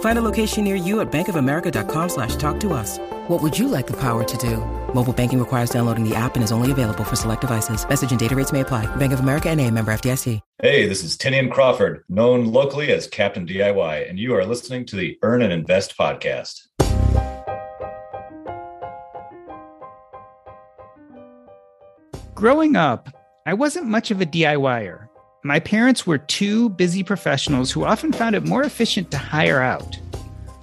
Find a location near you at bankofamerica.com slash talk to us. What would you like the power to do? Mobile banking requires downloading the app and is only available for select devices. Message and data rates may apply. Bank of America and a member FDIC. Hey, this is Tinian Crawford, known locally as Captain DIY, and you are listening to the Earn and Invest podcast. Growing up, I wasn't much of a DIYer. My parents were two busy professionals who often found it more efficient to hire out.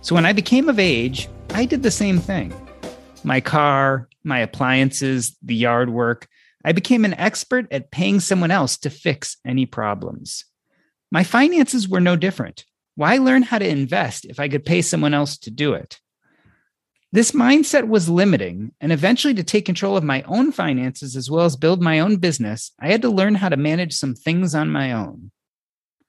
So when I became of age, I did the same thing. My car, my appliances, the yard work, I became an expert at paying someone else to fix any problems. My finances were no different. Why learn how to invest if I could pay someone else to do it? This mindset was limiting, and eventually, to take control of my own finances as well as build my own business, I had to learn how to manage some things on my own.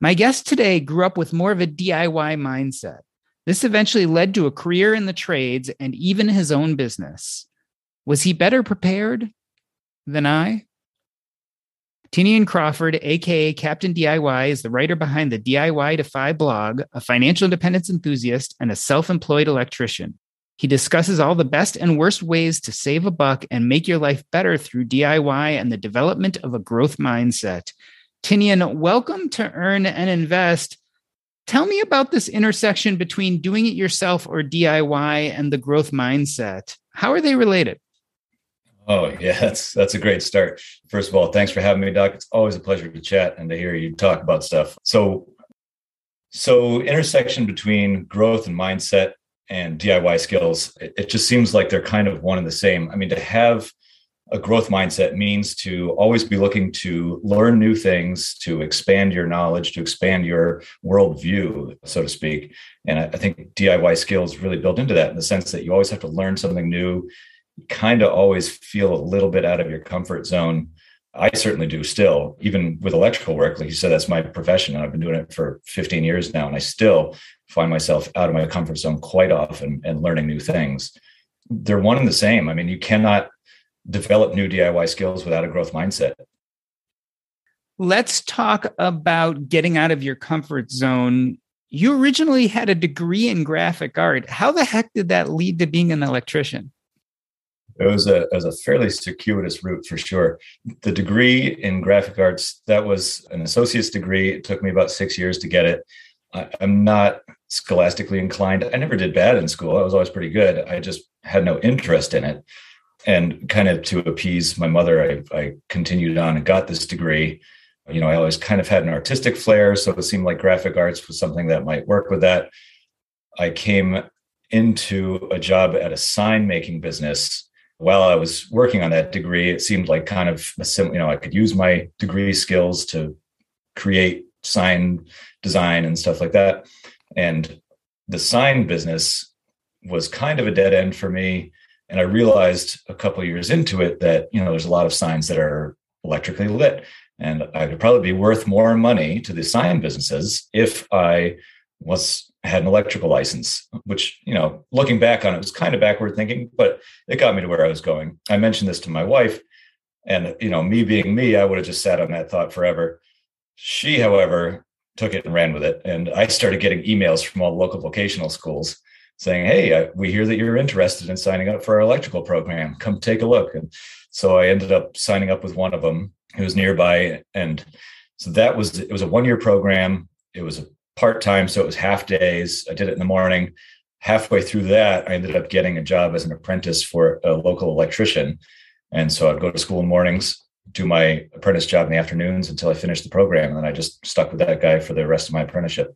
My guest today grew up with more of a DIY mindset. This eventually led to a career in the trades and even his own business. Was he better prepared than I? Tinian Crawford, aka Captain DIY, is the writer behind the DIY to FI blog, a financial independence enthusiast, and a self employed electrician. He discusses all the best and worst ways to save a buck and make your life better through DIY and the development of a growth mindset. Tinian, welcome to Earn and Invest. Tell me about this intersection between doing it yourself or DIY and the growth mindset. How are they related? Oh yeah, that's that's a great start. First of all, thanks for having me, Doc. It's always a pleasure to chat and to hear you talk about stuff. So, so intersection between growth and mindset and DIY skills, it, it just seems like they're kind of one and the same. I mean, to have a growth mindset means to always be looking to learn new things, to expand your knowledge, to expand your worldview, so to speak. And I, think DIY skills really build into that in the sense that you always have to learn something new. Kind of always feel a little bit out of your comfort zone. I certainly do still, even with electrical work. Like you said, that's my profession. And I've been doing it for 15 years now, and I still find myself out of my comfort zone quite often and learning new things. They're one and the same. I mean, you cannot develop new DIY skills without a growth mindset. Let's talk about getting out of your comfort zone. You originally had a degree in graphic art. How the heck did that lead to being an electrician? It was a, it was a fairly circuitous route for sure. The degree in graphic arts, that was an associate's degree. It took me about six years to get it. I, I'm not scholastically inclined. I never did bad in school. I was always pretty good. I just had no interest in it and kind of to appease my mother, I, I continued on and got this degree. You know, I always kind of had an artistic flair, so it seemed like graphic arts was something that might work with that. I came into a job at a sign making business while I was working on that degree. It seemed like kind of a sim, you know, I could use my degree skills to create sign design and stuff like that. And the sign business was kind of a dead end for me and I realized a couple years into it that, you know, there's a lot of signs that are electrically lit. And I could probably be worth more money to the sign businesses if I was had an electrical license, which, you know, looking back on it was kind of backward thinking, but it got me to where I was going. I mentioned this to my wife, and you know, me being me, I would have just sat on that thought forever. She, however, took it and ran with it. And I started getting emails from all the local vocational schools saying, Hey, we hear that you're interested in signing up for our electrical program. Come take a look. And so I ended up signing up with one of them who was nearby. And so that was, it was a one year program. It was a part time. So it was half days. I did it in the morning. Halfway through that, I ended up getting a job as an apprentice for a local electrician. And so I'd go to school in the mornings, do my apprentice job in the afternoons until I finished the program. And then I just stuck with that guy for the rest of my apprenticeship.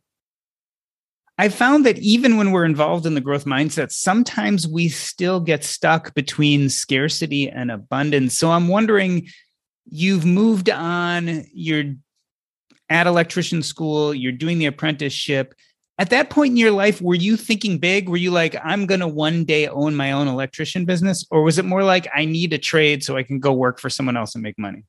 I found that even when we're involved in the growth mindset, sometimes we still get stuck between scarcity and abundance. So I'm wondering, you've moved on, you're at electrician school, you're doing the apprenticeship. At that point in your life, were you thinking big? Were you like, I'm going to one day own my own electrician business? Or was it more like, I need a trade so I can go work for someone else and make money?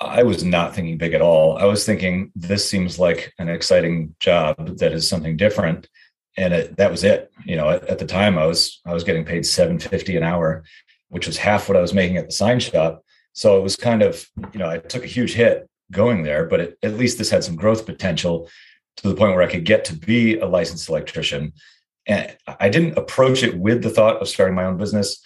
I was not thinking big at all. I was thinking this seems like an exciting job that is something different, and it, that was it. You know, at, at, the time, I was I was getting paid seven fifty an hour, which was half what I was making at the sign shop. So it was kind of you know I took a huge hit going there, but it, at least this had some growth potential to the point where I could get to be a licensed electrician. And I didn't approach it with the thought of starting my own business,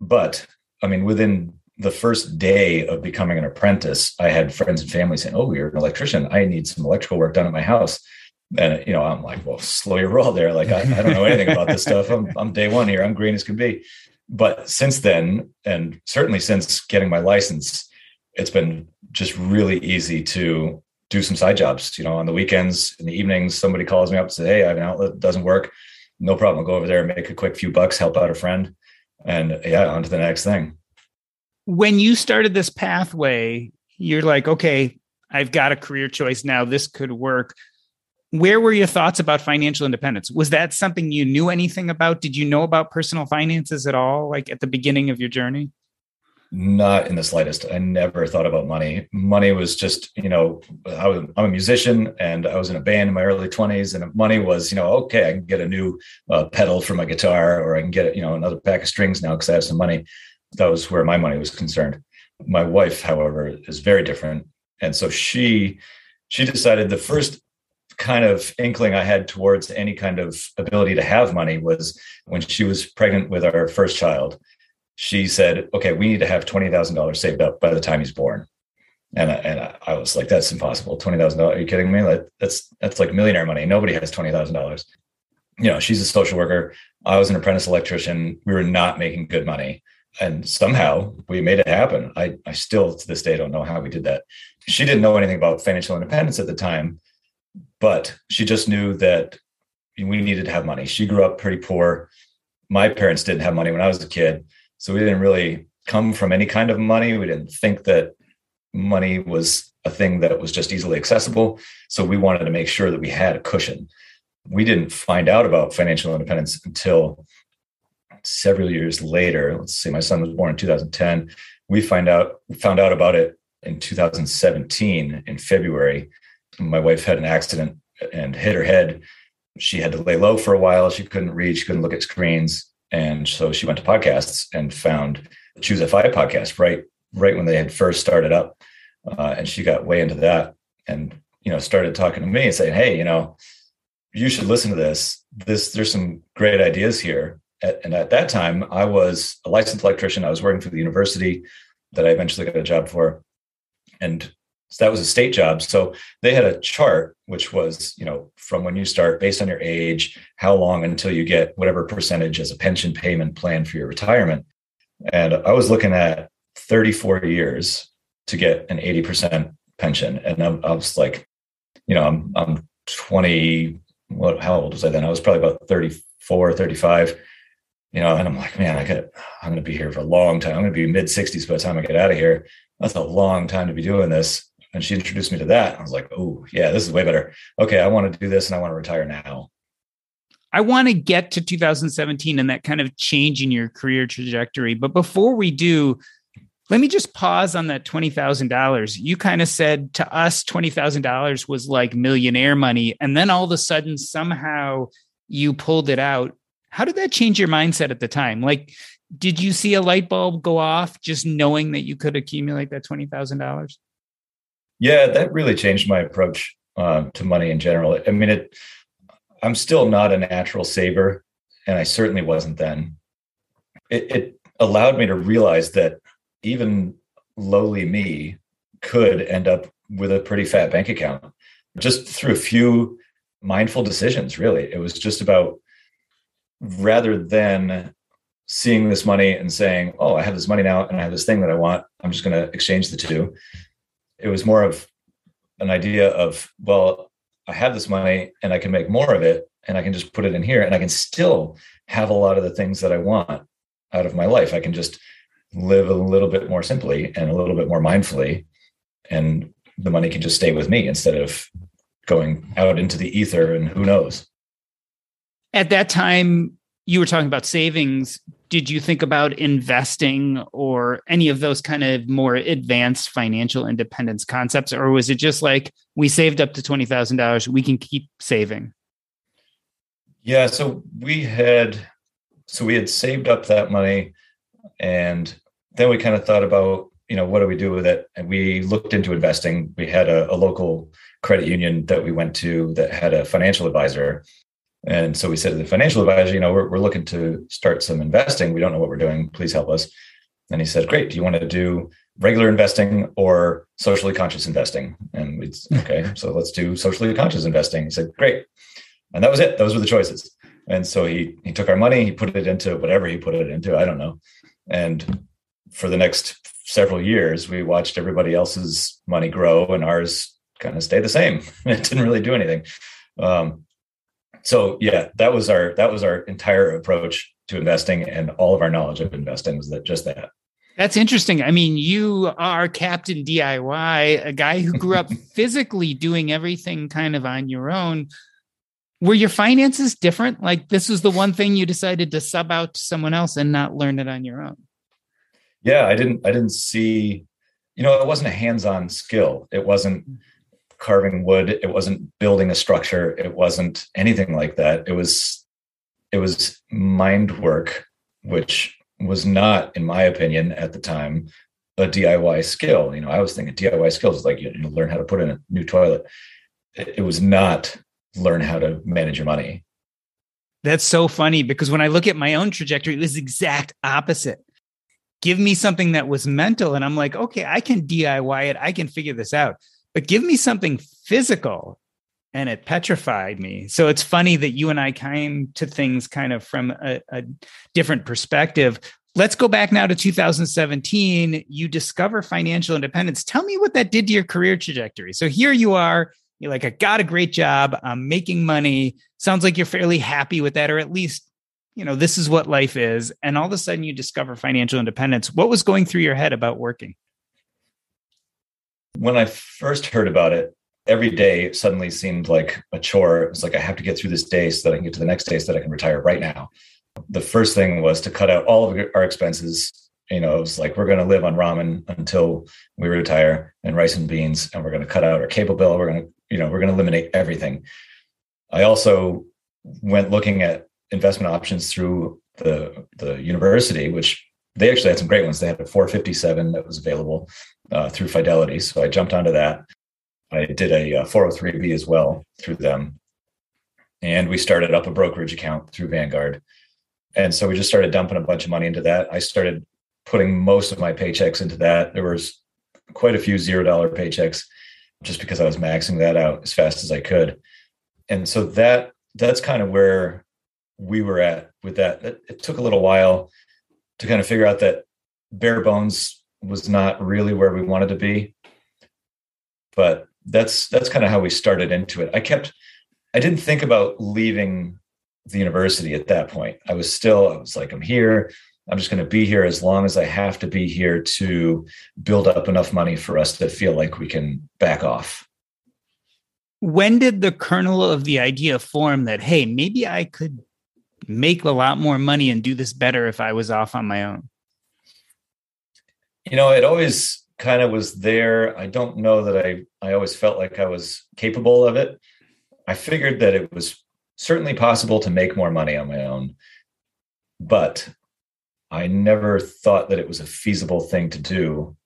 but I mean, within the first day of becoming an apprentice, I had friends and family saying, "Oh, you're an electrician. I need some electrical work done at my house." And you know, I'm like, "Well, slow your roll there. Like, I, I don't know anything about this stuff. I'm, I'm day one here. I'm green as can be." But since then, and certainly since getting my license, it's been just really easy to do some side jobs. You know, on the weekends, in the evenings, somebody calls me up and says, "Hey, I have an outlet that doesn't work." No problem. I'll go over there and make a quick few bucks, help out a friend, and yeah, on to the next thing when you started this pathway, you're like, okay, I've got a career choice now. This could work. Where were your thoughts about financial independence? Was that something you knew anything about? Did you know about personal finances at all, like at the beginning of your journey? Not in the slightest. I never thought about money. Money was just, you know, I I'm a musician and I was in a band in my early 20s, and money was, you know, okay, I can get a new uh, pedal for my guitar, or I can get, you know, another pack of strings now because I have some money that was where my money was concerned. My wife, however, is very different. And so she she decided the first kind of inkling I had towards any kind of ability to have money was when she was pregnant with our first child. She said, "Okay, we need to have twenty thousand dollars saved up by the time he's born." And I, and I was like, "That's impossible. Twenty thousand dollars? Are you kidding me? Like that's that's like millionaire money. Nobody has twenty thousand dollars." You know, she's a social worker. I was an apprentice electrician. We were not making good money and somehow we made it happen. I, I still to this day don't know how we did that. She didn't know anything about financial independence at the time, but she just knew that we needed to have money. She grew up pretty poor. My parents didn't have money when I was a kid. So we didn't really come from any kind of money. We didn't think that money was a thing that was just easily accessible. So we wanted to make sure that we had a cushion. We didn't find out about financial independence until several years later, let's see, my son was born in 2010. We find out found out about it in 2017 in February. My wife had an accident and hit her head. She had to lay low for a while. She couldn't read. She couldn't look at screens, and so she went to podcasts and found the ChooseFI podcast right right when they had first started up, uh, and she got way into that and you know started talking to me and saying, "Hey, you know, you should listen to this. This there's some great ideas here." at, and at that time, I was a licensed electrician. I was working for the university that I eventually got a job for, and so that was a state job. So they had a chart which was, you know, from when you start, based on your age, how long until you get whatever percentage as a pension payment plan for your retirement. And I was looking at 34 years to get an 80% pension, and I, was like, you know, I'm I'm 20. What? How old was I then? I was probably about 34, 35 you know, and I'm like, man, I got, I'm going to be here for a long time. I'm going to be mid 60s by the time I get out of here. That's a long time to be doing this. And she introduced me to that. I was like, oh, yeah, this is way better. Okay, I want to do this and I want to retire now. I want to get to 2017 and that kind of change in your career trajectory. But before we do, let me just pause on that $20,000. You kind of said to us $20,000 was like millionaire money. And then all of a sudden, somehow you pulled it out how did that change your mindset at the time? Like, did you see a light bulb go off just knowing that you could accumulate that $20,000? Yeah, that really changed my approach uh, to money in general. I mean, it, I'm still not a natural saver, and I certainly wasn't then. It, it allowed me to realize that even lowly me could end up with a pretty fat bank account just through a few mindful decisions, really. It was just about rather than seeing this money and saying, "Oh, I have this money now, and I have this thing that I want. I'm just going to exchange the two. It was more of an idea of, well, I have this money and I can make more of it, and I can just put it in here, and I can still have a lot of the things that I want out of my life. I can just live a little bit more simply and a little bit more mindfully, and the money can just stay with me instead of going out into the ether and who knows. At that time, you were talking about savings. Did you think about investing or any of those kind of more advanced financial independence concepts? Or was it just like we saved up to $20,000, we can keep saving? Yeah. So we had, so we had saved up that money and then we kind of thought about, you know, what do we do with it? And we looked into investing. We had a, a local credit union that we went to that had a financial advisor and so we said to the financial advisor, you know, we're, we're looking to start some investing. We don't know what we're doing. Please help us. And he said, great. Do you want to do regular investing or socially conscious investing? And we okay, so let's do socially conscious investing. He said, great. And that was it. Those were the choices. And so he he took our money, he put it into whatever he put it into. I don't know. And for the next several years, we watched everybody else's money grow and ours kind of stay the same. it didn't really do anything. Um, so yeah, that was our that was our entire approach to investing, and all of our knowledge of investing was that just that. That's interesting. I mean, you are Captain DIY, a guy who grew up physically doing everything kind of on your own. Were your finances different? Like this was the one thing you decided to sub out to someone else and not learn it on your own. Yeah, I didn't I didn't see, you know, it wasn't a hands-on skill. It wasn't carving wood. It wasn't building a structure. It wasn't anything like that. It was it was mind work which was not in my opinion at the time a diy skill. You know i was thinking diy skills is like you know, learn how to put in a new toilet. It, it was not learn how to manage your money. That's so funny because when i look at my own trajectory it was exact opposite. Give me something that was mental and i'm like okay i can diy it. I can figure this out but give me something physical and it petrified me. So it's funny that you and I came to things kind of from a, a, different perspective. Let's go back now to 2017. You discover financial independence. Tell me what that did to your career trajectory. So here you are. You're like, I got a great job. I'm making money. Sounds like you're fairly happy with that, or at least, you know, this is what life is. And all of a sudden you discover financial independence. What was going through your head about working? When I first heard about it, every day suddenly seemed like a chore. It was like I have to get through this day so that I can get to the next day so that I can retire right now. The first thing was to cut out all of our expenses. You know, it was like we're going to live on ramen until we retire and rice and beans, and we're going to cut out our cable bill. We're going to, you know, we're going to eliminate everything. I also went looking at investment options through the the university, which they actually had some great ones. They had a 457 that was available uh, through Fidelity. So I jumped onto that. I did a, 403b uh, as well through them. And we started up a brokerage account through Vanguard. And so we just started dumping a bunch of money into that. I started putting most of my paychecks into that. There was quite a few zero dollar paychecks just because I was maxing that out as fast as I could. And so that that's kind of where we were at with that. It took a little while to kind of figure out that bare bones was not really where we wanted to be. But that's that's kind of how we started into it. I kept I didn't think about leaving the university at that point. I was still I was like I'm here. I'm just going to be here as long as I have to be here to build up enough money for us to feel like we can back off. When did the kernel of the idea form that hey, maybe I could make a lot more money and do this better if I was off on my own? You know, it always kind of was there. I don't know that I I always felt like I was capable of it. I figured that it was certainly possible to make more money on my own, but I never thought that it was a feasible thing to do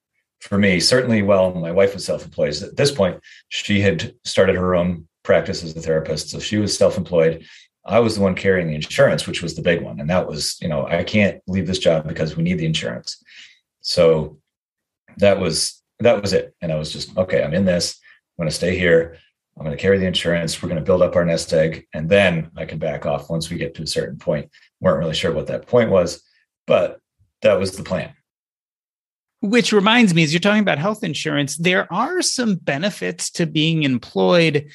for me. Certainly, while my wife was self-employed, at this point, she had started her own practice as a therapist, so she was self-employed. I was the one carrying the insurance, which was the big one. And that was, you know, I can't leave this job because we need the insurance. So that was that was it. And I was just, okay, I'm in this. I'm going to stay here. I'm going to carry the insurance. We're going to build up our nest egg. And then I can back off once we get to a certain point. Weren't really sure what that point was. but that was the plan. Which reminds me, as you're talking about health insurance, there are some benefits to being employed.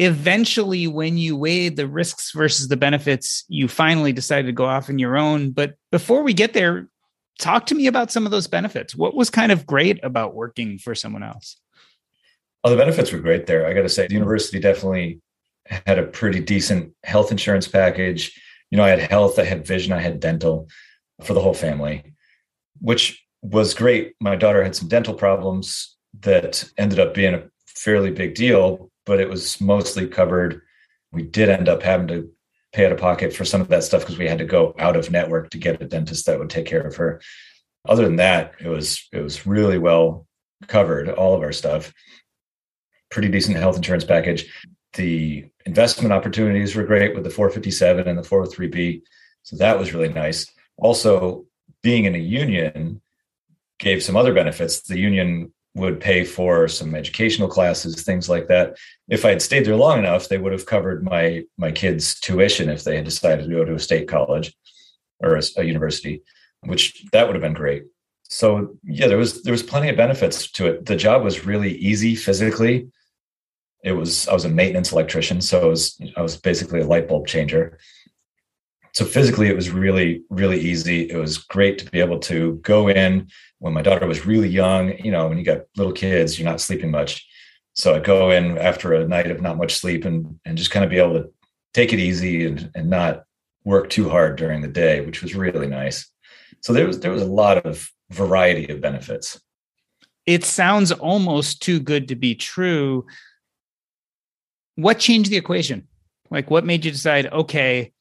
Eventually, when you weighed the risks versus the benefits, you finally decided to go off on your own. But before we get there, talk to me about some of those benefits. What was kind of great about working for someone else? Oh, the benefits were great there. I got to say, the university definitely had a pretty decent health insurance package. You know, I had health, I had vision, I had dental for the whole family, which was great. My daughter had some dental problems that ended up being a fairly big deal, but it was mostly covered. We did end up having to pay out of pocket for some of that stuff because we had to go out of network to get a dentist that would take care of her. Other than that, it was it was really well covered, all of our stuff. Pretty decent health insurance package. The investment opportunities were great with the 457 and the 403b. So that was really nice. Also, being in a union gave some other benefits. The union would pay for some educational classes, things like that. If I had stayed there long enough, they would have covered my my kids' tuition if they had decided to go to a state college or a, a university, which that would have been great. So yeah, there was there was plenty of benefits to it. The job was really easy physically. It was I was a maintenance electrician, so was I was basically a light bulb changer so physically it was really really easy it was great to be able to go in when my daughter was really young you know when you got little kids you're not sleeping much. So i'd go in after a night of not much sleep and and just kind of be able to take it easy and, and not work too hard during the day which was really nice. So there was there was a lot of variety of benefits. It sounds almost too good to be true. What changed the equation? Like what made you decide okay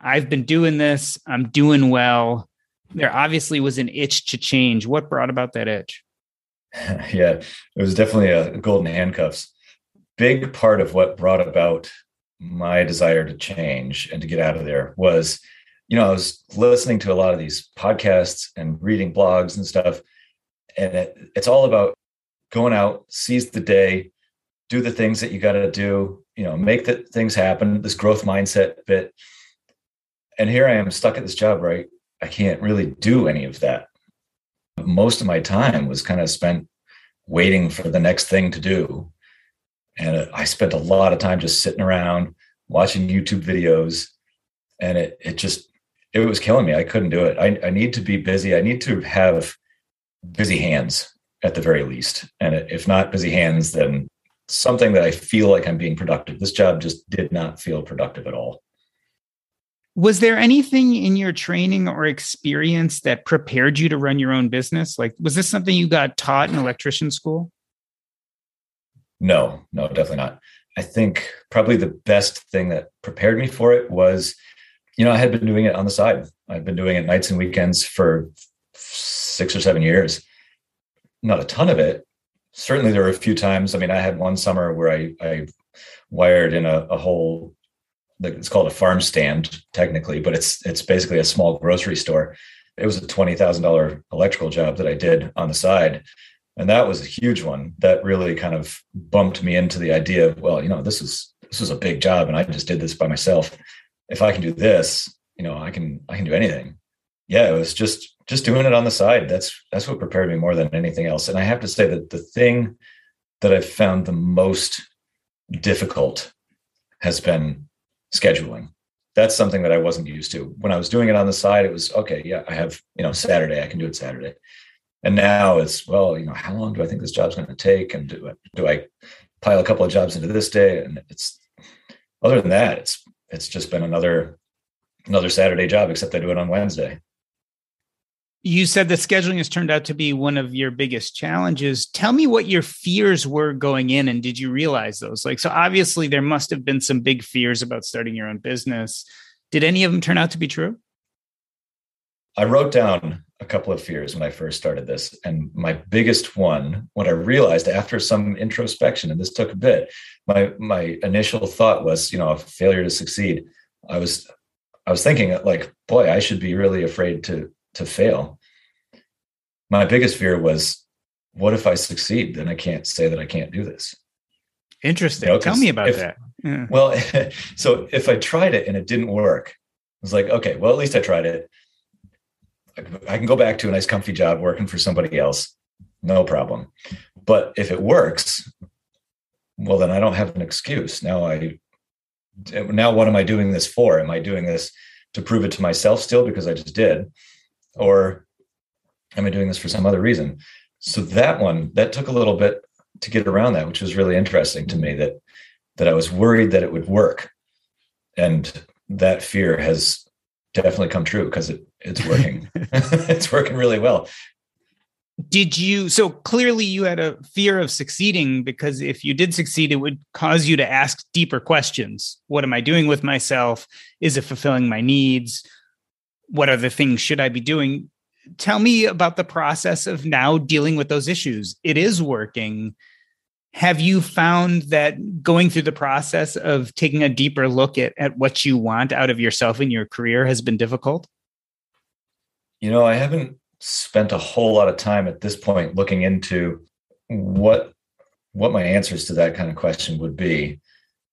I've been doing this, I'm doing well. There obviously was an itch to change. What brought about that itch? yeah, it was definitely a golden handcuffs. Big part of what brought about my desire to change and to get out of there was, you know, I was listening to a lot of these podcasts and reading blogs and stuff. And it, it's all about going out, seize the day, do the things that you got to do, you know, make the things happen, this growth mindset bit and here I am stuck at this job where I, can't really do any of that. Most of my time was kind of spent waiting for the next thing to do. And uh, I spent a lot of time just sitting around watching YouTube videos. And it it just it was killing me. I couldn't do it. I, I need to be busy. I need to have busy hands at the very least. And if not busy hands, then something that I feel like I'm being productive. This job just did not feel productive at all. Was there anything in your training or experience that prepared you to run your own business? Like, was this something you got taught in electrician school? No, no, definitely not. I think probably the best thing that prepared me for it was, you know, I had been doing it on the side. I've been doing it nights and weekends for six or seven years. Not a ton of it. Certainly, there were a few times. I mean, I had one summer where I, I wired in a, a whole it's called a farm stand technically, but it's it's basically a small grocery store. It was a twenty thousand dollar electrical job that I did on the side, and that was a huge one. That really kind of bumped me into the idea of well, you know, this is this is a big job, and I just did this by myself. If I can do this, you know, I can I can do anything. Yeah, it was just just doing it on the side. That's that's what prepared me more than anything else. And I have to say that the thing that I've found the most difficult has been scheduling. That's something that I wasn't used to. When I was doing it on the side, it was okay, yeah, I have, you know, Saturday, I can do it Saturday. And now it's, well, you know, how long do I think this job's going to take? And do, do I pile a couple of jobs into this day? And it's, other than that, it's, it's just been another, another Saturday job, except I do it on Wednesday. You said that scheduling has turned out to be one of your biggest challenges. Tell me what your fears were going in and did you realize those? Like, so obviously there must have been some big fears about starting your own business. Did any of them turn out to be true? I wrote down a couple of fears when I first started this. And my biggest one, what I realized after some introspection, and this took a bit, my my initial thought was, you know, a failure to succeed. I was I was thinking like, boy, I should be really afraid to to fail. My biggest fear was, what if I succeed? Then I can't say that I can't do this. Interesting. You know, Tell me about if, that. Yeah. Well, so if I tried it and it didn't work, I was like, okay, well, at least I tried it. I can go back to a nice comfy job working for somebody else, no problem. But if it works, well, then I don't have an excuse. Now I, now what am I doing this for? Am I doing this to prove it to myself still because I just did, or am I doing this for some other reason? So that one that took a little bit to get around that, which was really interesting to me. That that I was worried that it would work, and that fear has definitely come true because it it's working. it's working really well. Did you so clearly you had a fear of succeeding because if you did succeed, it would cause you to ask deeper questions. What am I doing with myself? Is it fulfilling my needs? What other things should I be doing? Tell me about the process of now dealing with those issues. It is working have you found that going through the process of taking a deeper look at, at what you want out of yourself and your career has been difficult? You know, I haven't spent a whole lot of time at this point looking into what what my answers to that kind of question would be.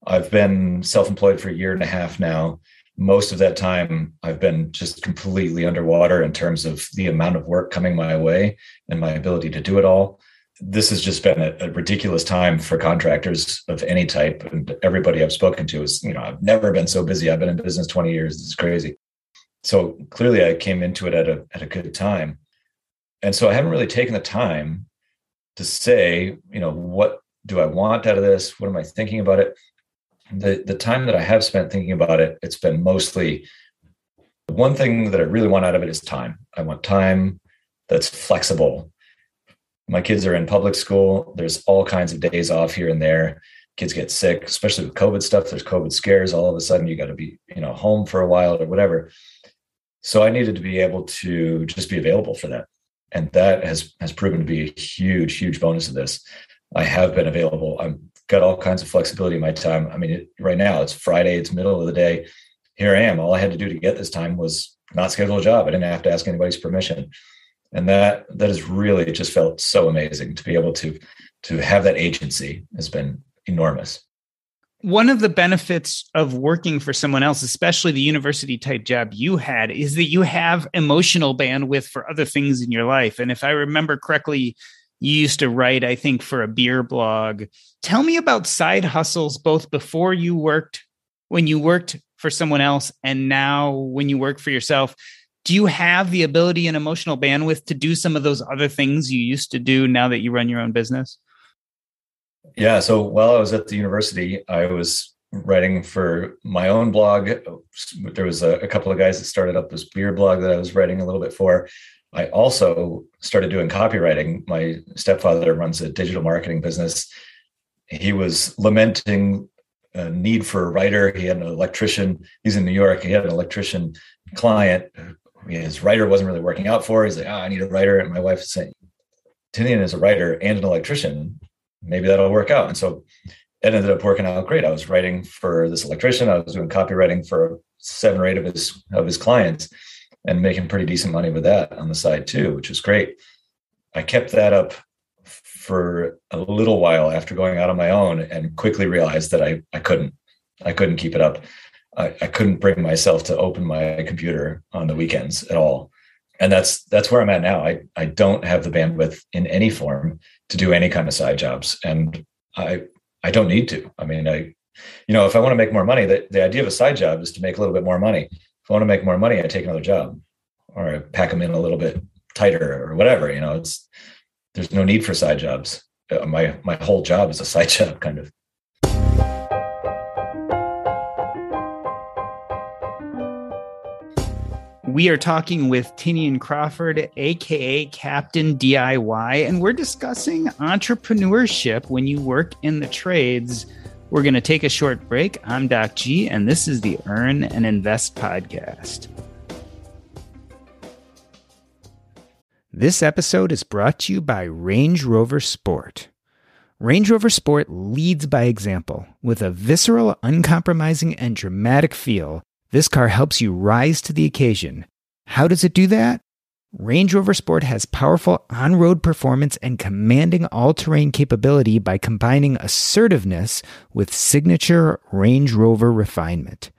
I've been self-employed for a year and a half now. Most of that time I've been just completely underwater in terms of the amount of work coming my way and my ability to do it all this has just been a, a, ridiculous time for contractors of any type. And everybody I've spoken to is, you know, I've never been so busy. I've been in business 20 years. It's crazy. So clearly I came into it at a at a good time. And so I haven't really taken the time to say, you know, what do I want out of this? What am I thinking about it? The the time that I have spent thinking about it, it's been mostly the one thing that I really want out of it is time. I want time that's flexible my kids are in public school. There's all kinds of days off here and there. Kids get sick, especially with COVID stuff. There's COVID scares. All of a sudden, you got to be, you know, home for a while or whatever. So I needed to be able to just be available for that, and that has has proven to be a huge, huge bonus of this. I have been available. I've got all kinds of flexibility in my time. I mean, it, right now it's Friday. It's middle of the day. Here I am. All I had to do to get this time was not schedule a job. I didn't have to ask anybody's permission and that that has really just felt so amazing to be able to to have that agency has been enormous one of the benefits of working for someone else especially the university type job you had is that you have emotional bandwidth for other things in your life and if i remember correctly you used to write i think for a beer blog tell me about side hustles both before you worked when you worked for someone else and now when you work for yourself do you have the ability and emotional bandwidth to do some of those other things you used to do now that you run your own business? Yeah. So while I was at the university, I was writing for my own blog. There was a, a, couple of guys that started up this beer blog that I was writing a little bit for. I also started doing copywriting. My stepfather runs a digital marketing business. He was lamenting a need for a writer. He had an electrician. He's in New York. He had an electrician client his writer wasn't really working out for. He's like, oh, I need a writer. And my wife is saying, Tinian is a writer and an electrician. Maybe that'll work out. And so it ended up working out great. I was writing for this electrician. I was doing copywriting for seven or eight of his of his clients and making pretty decent money with that on the side too, which is great. I kept that up for a little while after going out on my own and quickly realized that I, I couldn't I couldn't keep it up. I, I couldn't bring myself to open my computer on the weekends at all. And that's that's where I'm at now. I I don't have the bandwidth in any form to do any kind of side jobs. And I I don't need to. I mean, I you know, if I want to make more money, the, the idea of a side job is to make a little bit more money. If I want to make more money, I take another job or I pack them in a little bit tighter or whatever. You know, it's there's no need for side jobs. Uh, my my whole job is a side job kind of. We are talking with Tinian Crawford, aka Captain DIY, and we're discussing entrepreneurship when you work in the trades. We're going to take a short break. I'm Doc G, and this is the Earn and Invest podcast. This episode is brought to you by Range Rover Sport. Range Rover Sport leads by example with a visceral, uncompromising, and dramatic feel this car helps you rise to the occasion. How does it do that? Range Rover Sport has powerful on road performance and commanding all terrain capability by combining assertiveness with signature Range Rover refinement.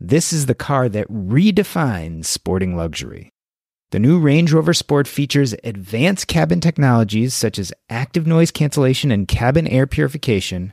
This is the car that redefines sporting luxury. The new Range Rover Sport features advanced cabin technologies such as active noise cancellation and cabin air purification,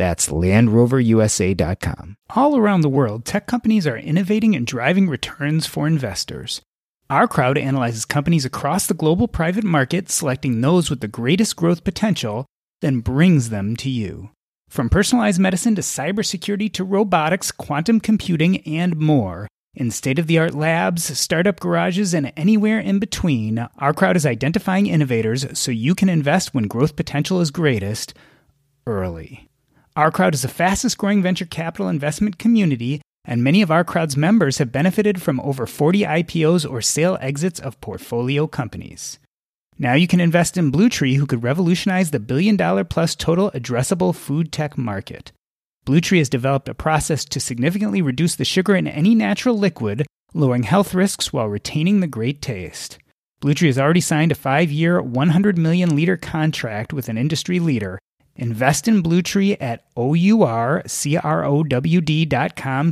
That's LandRoverUSA.com. All around the world, tech companies are innovating and driving returns for investors. OurCrowd analyzes companies across the global private market, selecting those with the greatest growth potential, then brings them to you. From personalized medicine to cybersecurity to robotics, quantum computing, and more. In state of the art labs, startup garages, and anywhere in between, OurCrowd is identifying innovators so you can invest when growth potential is greatest early. OurCrowd is the fastest growing venture capital investment community, and many of OurCrowd's members have benefited from over 40 IPOs or sale exits of portfolio companies. Now you can invest in Bluetree, who could revolutionize the billion dollar plus total addressable food tech market. Bluetree has developed a process to significantly reduce the sugar in any natural liquid, lowering health risks while retaining the great taste. Bluetree has already signed a five year, 100 million liter contract with an industry leader. Invest in Bluetree at OURCROWD.com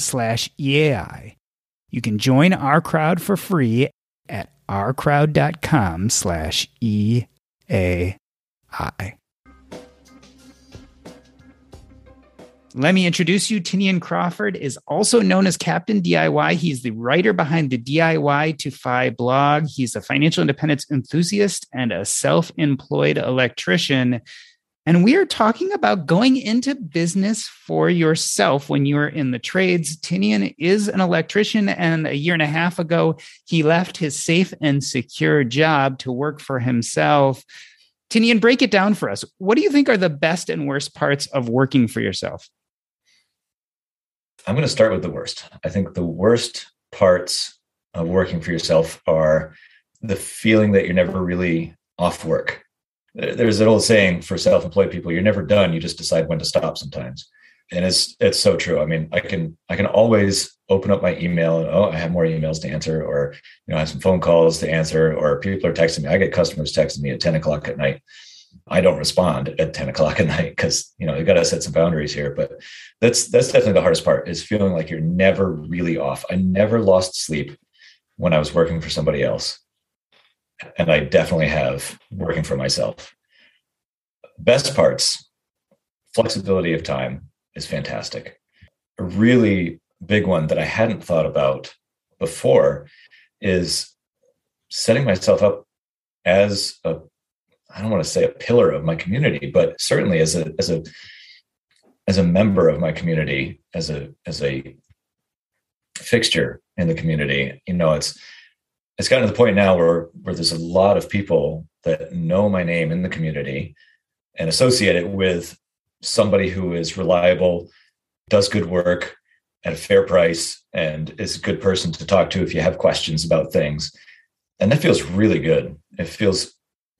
slash EAI. You can join OurCrowd for free at ourcrowd.com slash EAI. Let me introduce you. Tinian Crawford is also known as Captain DIY. He's the writer behind the DIY to Fi blog. He's a financial independence enthusiast and a self employed electrician. And we are talking about going into business for yourself when you're in the trades. Tinian is an electrician, and a year and a half ago, he left his safe and secure job to work for himself. Tinian, break it down for us. What do you think are the best and worst parts of working for yourself? I'm going to start with the worst. I think the worst parts of working for yourself are the feeling that you're never really off work. There's an old saying for self-employed people, you're never done, you just decide when to stop sometimes. And it's it's so true. I mean, I can I can always open up my email and oh, I have more emails to answer, or you know, I have some phone calls to answer, or people are texting me. I get customers texting me at 10 o'clock at night I don't respond at 10 o'clock at night because you know you got to set some boundaries here. But that's that's definitely the hardest part is feeling like you're never really off. I never lost sleep when I was working for somebody else. And I definitely have working for myself. Best parts, flexibility of time is fantastic. A really big one that I hadn't thought about before is setting myself up as a I don't want to say a pillar of my community, but certainly as a as a as a member of my community, as a as a fixture in the community, you know, it's it's gotten to the point now where where there's a lot of people that know my name in the community and associate it with somebody who is reliable, does good work at a fair price, and is a good person to talk to if you have questions about things. And that feels really good. It feels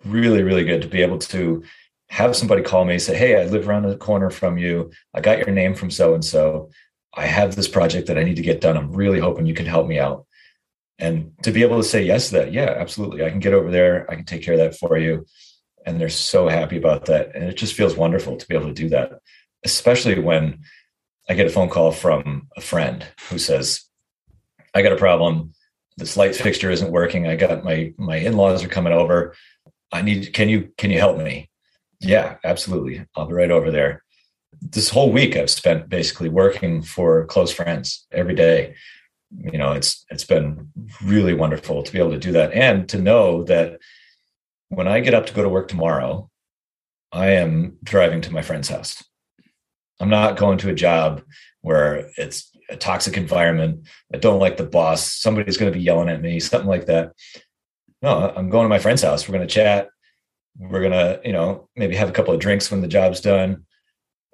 really, really good to be able to have somebody call me say, Hey, I live around the corner from you. I got your name from so and so. I have this project that I need to get done. I'm really hoping you can help me out. And to be able to say yes to that, yeah, absolutely. I can get over there. I can take care of that for you. And they're so happy about that. And it just feels wonderful to be able to do that, especially when I get a phone call from a friend who says, I got a problem. This light fixture isn't working. I got my my in-laws are coming over. I need, can you, can you help me? Yeah, absolutely. I'll be right over there. This whole week I've spent basically working for close friends every day. You know, it's, it's been really wonderful to be able to do that and to know that when I get up to go to work tomorrow, I am driving to my friend's house. I'm not going to a job where it's a toxic environment. I don't like the boss. Somebody's going to be yelling at me, something like that no, I'm going to my friend's house. We're going to chat. We're going to, you know, maybe have a couple of drinks when the job's done.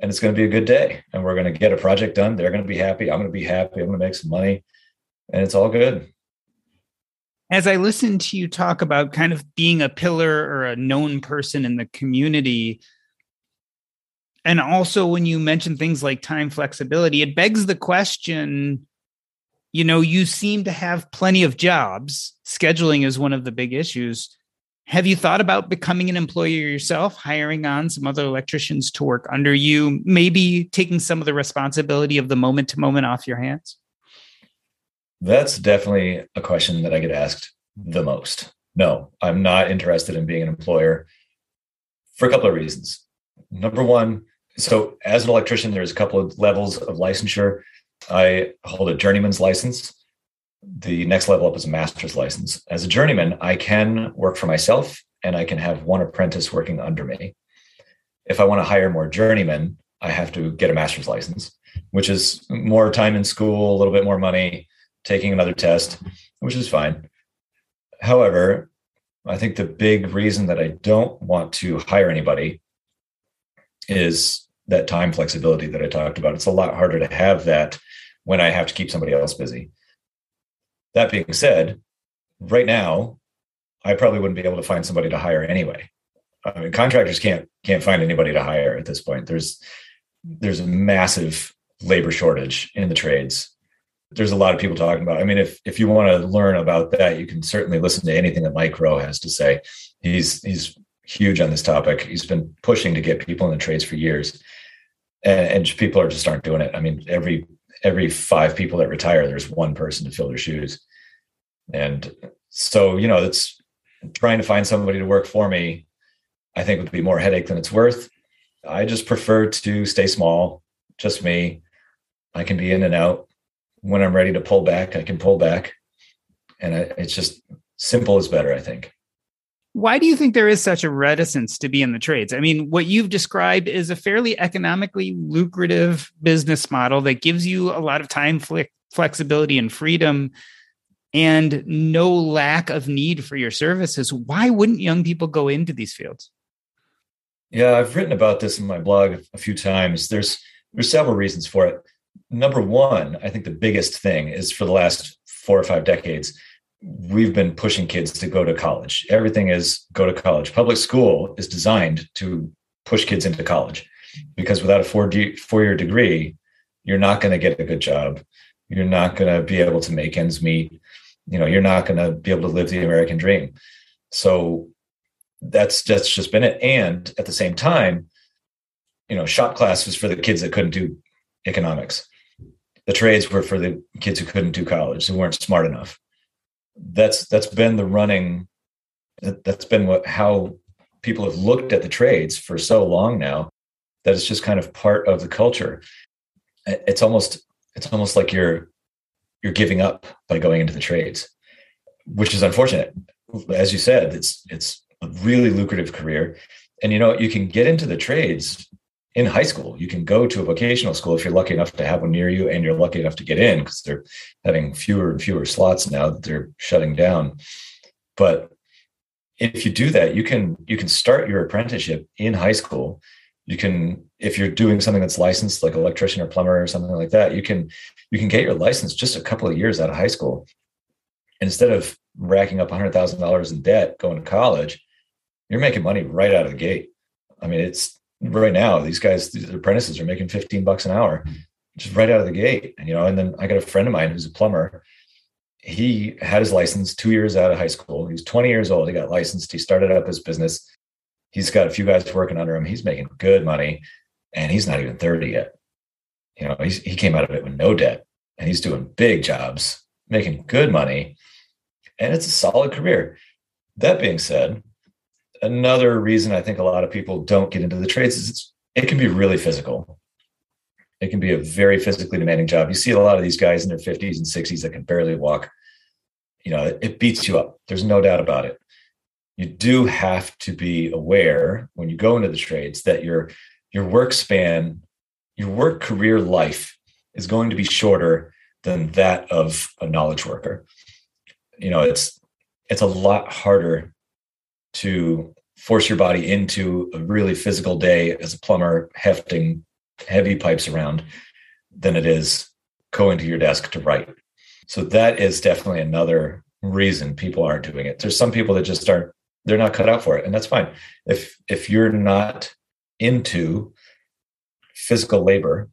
And it's going to be a good day. And we're going to get a project done. They're going to be happy. I'm going to be happy. I'm going to make some money. And it's all good. As I listen to you talk about kind of being a pillar or a known person in the community, and also when you mention things like time flexibility, it begs the question you know, you seem to have plenty of jobs. Scheduling is one of the big issues. Have you thought about becoming an employer yourself, hiring on some other electricians to work under you, maybe taking some of the responsibility of the moment to moment off your hands? That's definitely a question that I get asked the most. No, I'm not interested in being an employer for a couple of reasons. Number one, so as an electrician, there's a couple of levels of licensure. I hold a journeyman's license. The next level up is a master's license. As a journeyman, I can work for myself and I can have one apprentice working under me. If I want to hire more journeymen, I have to get a master's license, which is more time in school, a little bit more money, taking another test, which is fine. However, I think the big reason that I don't want to hire anybody is that time flexibility that I talked about. It's a lot harder to have that when I have to keep somebody else busy. That being said, right now, I probably wouldn't be able to find somebody to hire anyway. I mean, contractors can't can't find anybody to hire at this point. There's there's a massive labor shortage in the trades. There's a lot of people talking about. I mean, if if you want to learn about that, you can certainly listen to anything that Mike Rowe has to say. He's he's huge on this topic. He's been pushing to get people in the trades for years, and, and people are just aren't doing it. I mean, every every five people that retire, there's one person to fill their shoes, and so you know, it's trying to find somebody to work for me. I think would be more headache than it's worth. I just prefer to stay small, just me. I can be in and out. When I'm ready to pull back, I can pull back, and I, it's just simple is better. I think. Why do you think there is such a reticence to be in the trades? I mean, what you've described is a fairly economically lucrative business model that gives you a lot of time flexibility and freedom and no lack of need for your services. Why wouldn't young people go into these fields? Yeah, I've written about this in my blog a few times. There's there's several reasons for it. Number one, I think the biggest thing is for the last four or five decades, we've been pushing kids to go to college. Everything is go to college. Public school is designed to push kids into college because without a four, four year degree, you're not going to get a good job. You're not going to be able to make ends meet. You know, you're not going to be able to live the American dream. So that's that's just been it. And at the same time, you know, shop class was for the kids that couldn't do economics. The trades were for the kids who couldn't do college, who weren't smart enough. That's that's been the running that's been what how people have looked at the trades for so long now that it's just kind of part of the culture. It's almost it's almost like you're you're giving up by going into the trades which is unfortunate. As you said it's it's a really lucrative career. And you know you can get into the trades in high school. You can go to a vocational school if you're lucky enough to have one near you and you're lucky enough to get in because they're having fewer and fewer slots now that they're shutting down. But if you do that, you can you can start your apprenticeship in high school. You can if you're doing something that's licensed like electrician or plumber or something like that, you can you can get your license just a couple of years out of high school. instead of racking up $100,000 in debt going to college, you're making money right out of the gate. I mean, it's right now these guys these apprentices are making 15 bucks an hour just right out of the gate. And you know and then i got a friend of mine who's a plumber. He had his license two years out of high school. He was 20 years old. He got licensed. He started up his business. He's got a few guys working under him. He's making good money and he's not even 30 yet. You know he came out of it with no debt and he's doing big jobs making good money and it's a solid career. That being said another reason I think a lot of people don't get into the trades is it can be really physical. It can be a very physically demanding job. You see a lot of these guys in their 50s and 60s that can barely walk. You know, it, it beats you up. There's no doubt about it. You do have to be aware when you go into the trades that your your work span, your work career life is going to be shorter than that of a knowledge worker. You know, it's it's a lot harder to force your body into a really physical day as a plumber hefting heavy pipes around than it is going to your desk to write. So that is definitely another reason people aren't doing it. There's some people that just aren't, they're not cut out for it. And that's fine. If if you're not into physical labor,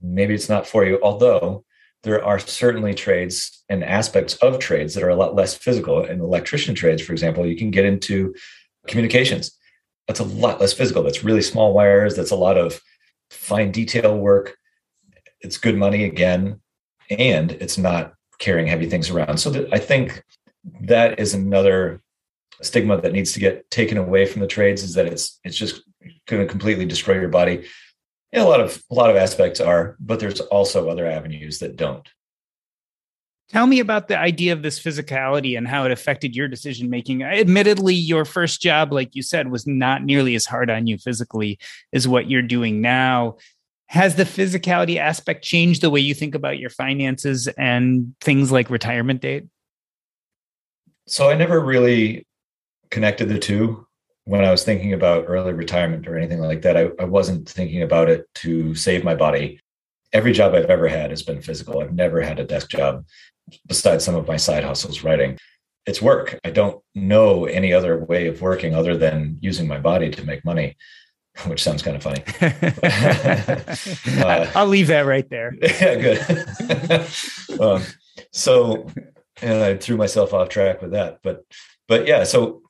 maybe it's not for you. Although there are certainly trades and aspects of trades that are a lot less physical. In electrician trades, for example, you can get into communications. That's a lot less physical. That's really small wires. That's a lot of fine detail work. It's good money again, and it's not carrying heavy things around. So I think that is another stigma that needs to get taken away from the trades is that it's it's just going to completely destroy your body yeah, a lot of a lot of aspects are, but there's also other avenues that don't. Tell me about the idea of this physicality and how it affected your decision making. Admittedly, your first job, like you said, was not nearly as hard on you physically as what you're doing now. Has the physicality aspect changed the way you think about your finances and things like retirement date? So I never really connected the two when I was thinking about early retirement or anything like that, I, I, wasn't thinking about it to save my body. Every job I've ever had has been physical. I've never had a desk job besides some of my side hustles writing. It's work. I don't know any other way of working other than using my body to make money, which sounds kind of funny. uh, I'll leave that right there. Yeah, good. um, so, and I threw myself off track with that, but but yeah, so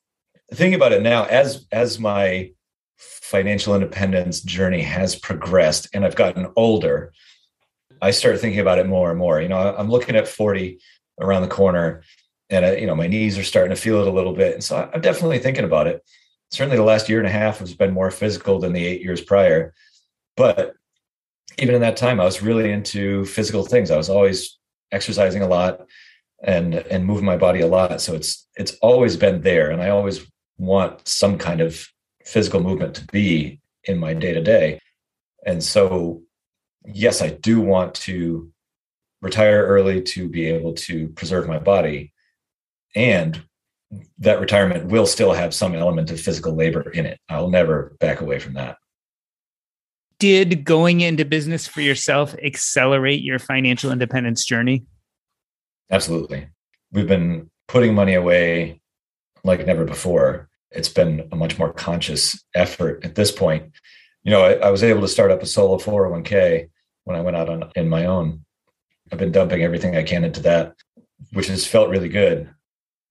thinking about it now, as as my financial independence journey has progressed and I've gotten older, I start thinking about it more and more. You know, I'm looking at 40 around the corner, and I, you know my knees are starting to feel it a little bit, and so I'm definitely thinking about it. Certainly, the last year and a half has been more physical than the eight years prior, but even in that time, I was really into physical things. I was always exercising a lot and and moving my body a lot. So it's it's always been there, and I always want some kind of physical movement to be in my day to day. And so, yes, I do want to retire early to be able to preserve my body. And that retirement will still have some element of physical labor in it. I'll never back away from that. Did going into business for yourself accelerate your financial independence journey? Absolutely. We've been putting money away like never before. It's been a much more conscious effort at this point. You know, I, I was able to start up a solo 401k when I went out on in my own. I've been dumping everything I can into that, which has felt really good.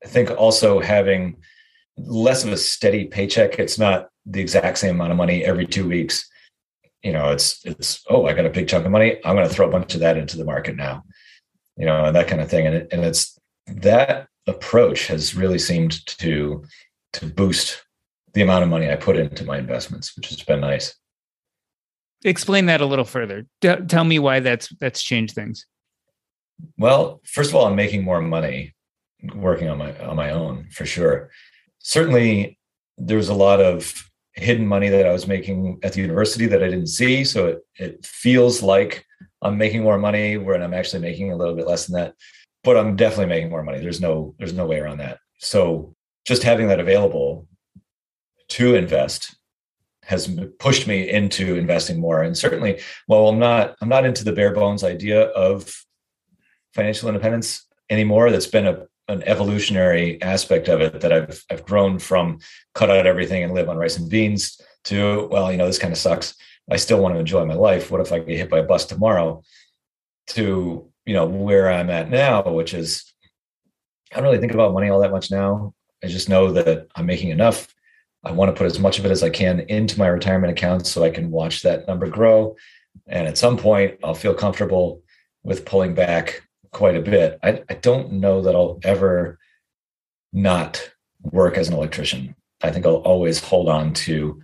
I think also having less of a steady paycheck. It's not the exact same amount of money every two weeks. You know, it's it's oh, I got a big chunk of money. I'm going to throw a bunch of that into the market now. You know, and that kind of thing. And it, and it's that approach has really seemed to to boost the amount of money I put into my investments, which has been nice. Explain that a little further. D- tell me why that's that's changed things. Well, first of all, I'm making more money working on my on my own for sure. Certainly, there was a lot of hidden money that I was making at the university that I didn't see. So it it feels like I'm making more money when I'm actually making a little bit less than that but I'm definitely making more money. There's no there's no way around that. So just having that available to invest has pushed me into investing more. And certainly, while I'm not I'm not into the bare bones idea of financial independence anymore. That's been a an evolutionary aspect of it that I've I've grown from cut out everything and live on rice and beans to well, you know, this kind of sucks. I still want to enjoy my life. What if I get hit by a bus tomorrow? To you know where i'm at now which is i don't really think about money all that much now. I just know that i'm making enough. I want to put as much of it as i can into my retirement accounts so i can watch that number grow. And at some point i'll feel comfortable with pulling back quite a bit. I, I don't know that i'll ever not work as an electrician. I think i'll always hold on to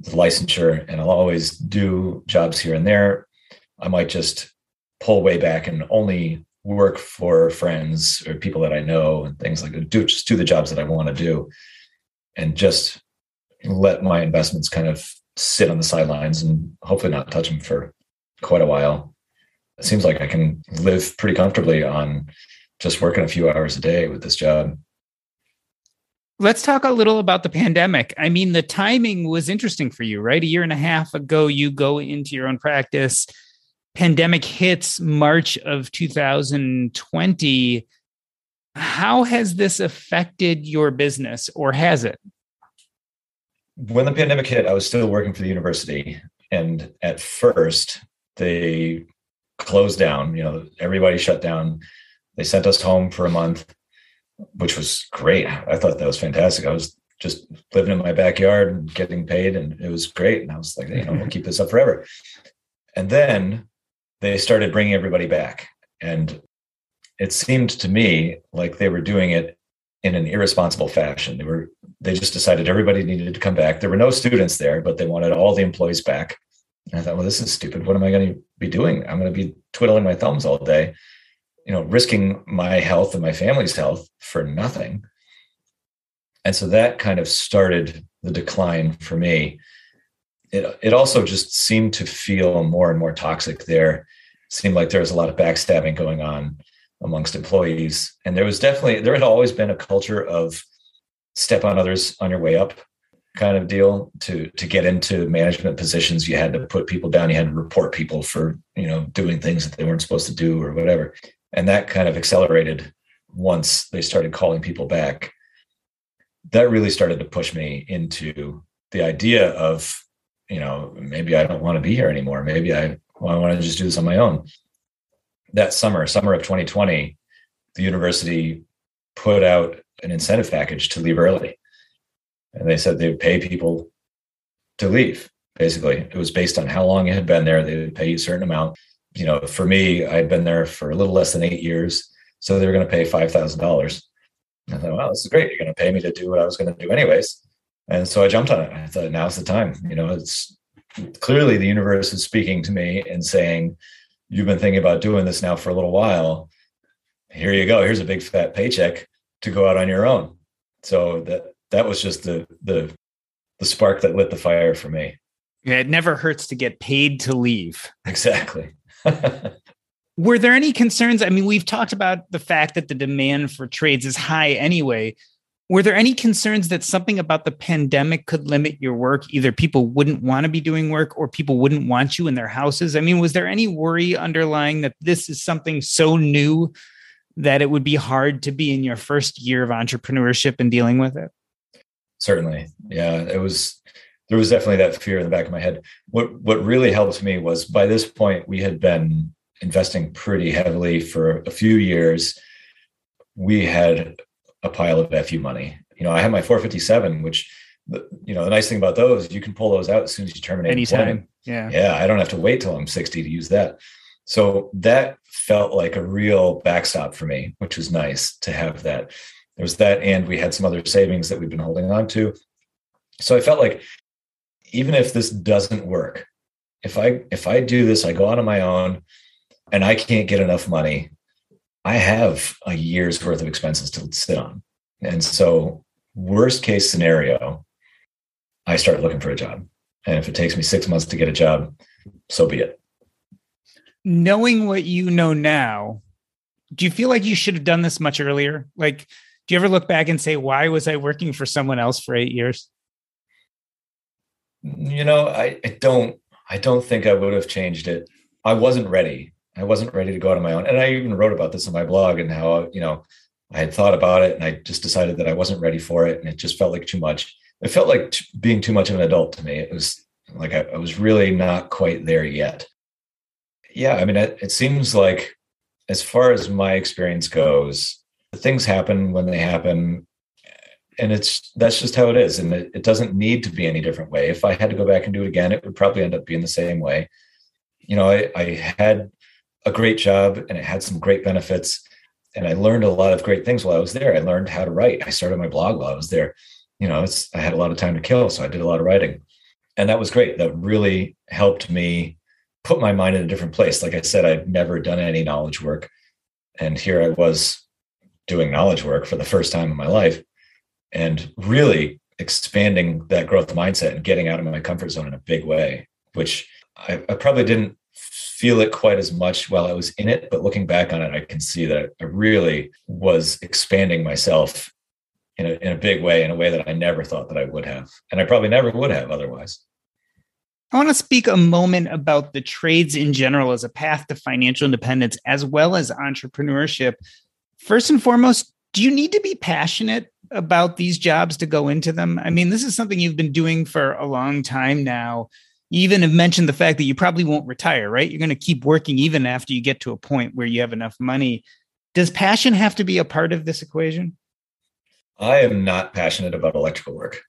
the licensure and i'll always do jobs here and there. I might just pull way back and only work for friends or people that I know and things like that. Do just do the jobs that I want to do, and just let my investments kind of sit on the sidelines and hopefully not touch them for quite a while. It seems like I can live pretty comfortably on just working a few hours a day with this job. Let's talk a little about the pandemic. I mean, the timing was interesting for you, right? A year and a half ago, you go into your own practice pandemic hits March of 2020. How has this affected your business or has it? When the pandemic hit, I was still working for the university. And at first, they closed down, you know, everybody shut down. They sent us home for a month, which was great. I thought that was fantastic. I was just living in my backyard and getting paid, and it was great. And I was like, you know, we'll keep this up forever. And then they started bringing everybody back. And it seemed to me like they were doing it in an irresponsible fashion. They were they just decided everybody needed to come back. There were no students there, but they wanted all the employees back. And I thought, well, this is stupid. What am I going to be doing? I'm going to be twiddling my thumbs all day, you know, risking my health and my family's health for nothing. And so that kind of started the decline for me. It, it also just seemed to feel more and more toxic there. Seemed like there was a lot of backstabbing going on amongst employees. And there was definitely, there had always been a culture of step on others on your way up kind of deal to to get into management positions you had to put people down you had to report people for you know doing things that they weren't supposed to do or whatever and that kind of accelerated once they started calling people back that really started to push me into the idea of you know maybe i don't want to be here anymore. Maybe i, well, I want to just do this on my own. That summer summer of 2020 the university put out an incentive package to leave early. And they said they would pay people to leave basically. It was based on how long you had been there. They would pay you a certain amount. You know for me i'd been there for a little less than eight years so they were going to pay $5000 I thought, wow, this is great. You're going to pay me to do what I was going to do anyways. And so I jumped on it. I thought, now's the time. You know, it's clearly the universe is speaking to me and saying, you've been thinking about doing this now for a little while. Here you go. Here's a big fat paycheck to go out on your own. So that that was just the the the spark that lit the fire for me. Yeah, it never hurts to get paid to leave. Exactly. Were there any concerns? I mean, we've talked about the fact that the demand for trades is high anyway. Were there any concerns that something about the pandemic could limit your work? Either people wouldn't want to be doing work or people wouldn't want you in their houses. I mean, was there any worry underlying that this is something so new that it would be hard to be in your first year of entrepreneurship and dealing with it? Certainly. Yeah, it was there was definitely that fear in the back of my head. What what really helped me was by this point we had been investing pretty heavily for a few years, we had a pile of FU money. You know, I have my 457, which you know the nice thing about those you can pull those out as soon as you terminate anytime yeah. Yeah i don't have to wait till i'm 60 to use that. So that felt like a real backstop for me which was nice to have that. There was that and we had some other savings that we've been holding on to. So i felt like even if this doesn't work if i if i do this i go out on my own and I can't get enough money, I have a year's worth of expenses to sit on. And so, worst case scenario, I start looking for a job. And if it takes me six months to get a job, so be it. Knowing what you know now, do you feel like you should have done this much earlier? Like, do you ever look back and say, why was I working for someone else for eight years? You know, I, I don't I don't think I would have changed it. I wasn't ready. I wasn't ready to go out on my own. And I even wrote about this on my blog and how, you know, I had thought about it and I just decided that I wasn't ready for it. And it just felt like too much. It felt like t- being too much of an adult to me. It was like I, I was really not quite there yet. Yeah. I mean, it, it seems like, as far as my experience goes, things happen when they happen. And it's that's just how it is. And it, it doesn't need to be any different way. If I had to go back and do it again, it would probably end up being the same way. You know, I, I had a great job and it had some great benefits. And I learned a lot of great things while I was there. I learned how to write. I started my blog while I was there. You know, it's I had a lot of time to kill, so I did a lot of writing. And that was great. That really helped me put my mind in a different place. Like I said, I'd never done any knowledge work. And here I was doing knowledge work for the first time in my life and really expanding that growth mindset and getting out of my comfort zone in a big way, which I, I probably didn't feel it quite as much while I was in it, but looking back on it, I can see that I really was expanding myself in a, in a big way, in a way that I never thought that I would have. And I probably never would have otherwise. I want to speak a moment about the trades in general as a path to financial independence, as well as entrepreneurship. First and foremost, Do you need to be passionate about these jobs to go into them? I mean, this is something you've been doing for a long time now. You even have mentioned the fact that you probably won't retire, right? You're going to keep working even after you get to a point where you have enough money. Does passion have to be a part of this equation? I am not passionate about electrical work.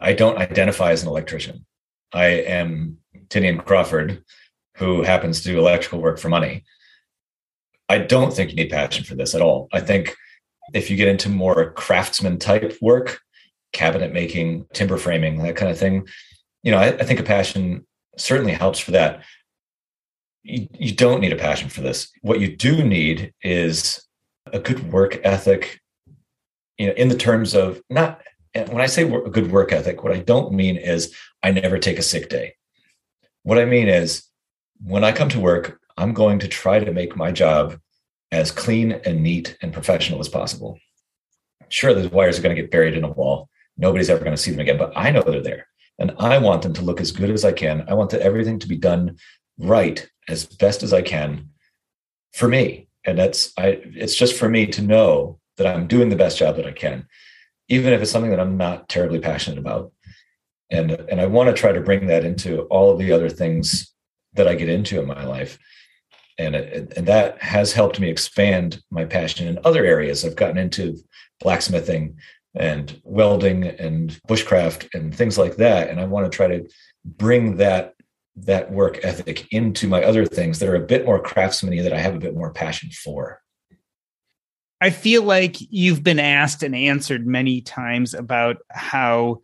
I don't identify as an electrician. I am Tinian Crawford, who happens to do electrical work for money. I don't think you need passion for this at all. I think if you get into more craftsman type work, cabinet making, timber framing, that kind of thing, you know, I, I think a passion certainly helps for that. You, you don't need a passion for this. What you do need is a good work ethic, you know, in the terms of not when I say a good work ethic, what I don't mean is I never take a sick day. What I mean is when I come to work, I'm going to try to make my job as clean and neat and professional as possible. Sure, those wires are going to get buried in a wall. Nobody's ever going to see them again, but I know they're there. And I want them to look as good as I can. I want the, everything to be done right as best as I can for me. And that's I it's just for me to know that I'm doing the best job that I can, even if it's something that I'm not terribly passionate about. And and I want to try to bring that into all of the other things that I get into in my life and and that has helped me expand my passion in other areas. I've gotten into blacksmithing and welding and bushcraft and things like that, and I want to try to bring that that work ethic into my other things that are a bit more craftsmany that I have a bit more passion for. I feel like you've been asked and answered many times about how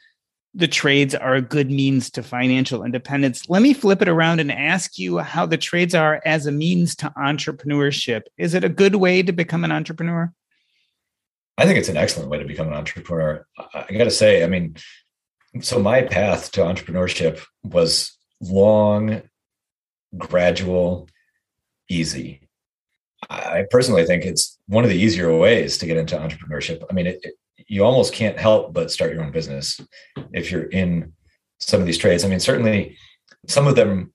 the trades are a good means to financial independence. Let me flip it around and ask you how the trades are as a means to entrepreneurship. Is it a good way to become an entrepreneur? I think it's an excellent way to become an entrepreneur. I got to say, I mean, so my path to entrepreneurship was long, gradual, easy. I personally think it's one of the easier ways to get into entrepreneurship. I mean, it, it, you almost can't help but start your own business if you're in some of these trades. I mean, certainly some of them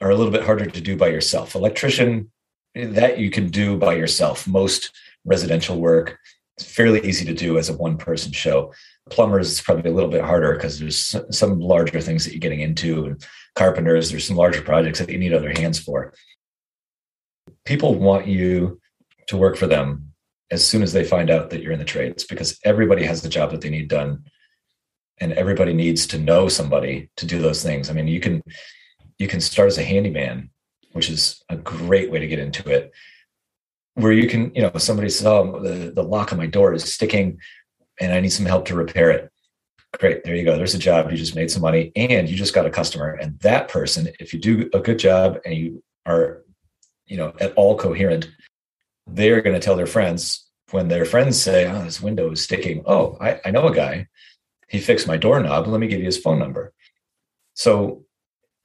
are a little bit harder to do by yourself. Electrician, that you can do by yourself. Most residential work, it's fairly easy to do as a one person show. Plumbers, it's probably a little bit harder because there's some larger things that you're getting into. And carpenters, there's some larger projects that you need other hands for. People want you to work for them as soon as they find out that you're in the trades because everybody has the job that they need done and everybody needs to know somebody to do those things i mean you can you can start as a handyman which is a great way to get into it where you can you know somebody says oh the, the lock on my door is sticking and i need some help to repair it great there you go there's a job you just made some money and you just got a customer and that person if you do a good job and you are you know at all coherent they're going to tell their friends when their friends say, Oh, this window is sticking. Oh, I, I know a guy. He fixed my doorknob. Let me give you his phone number. So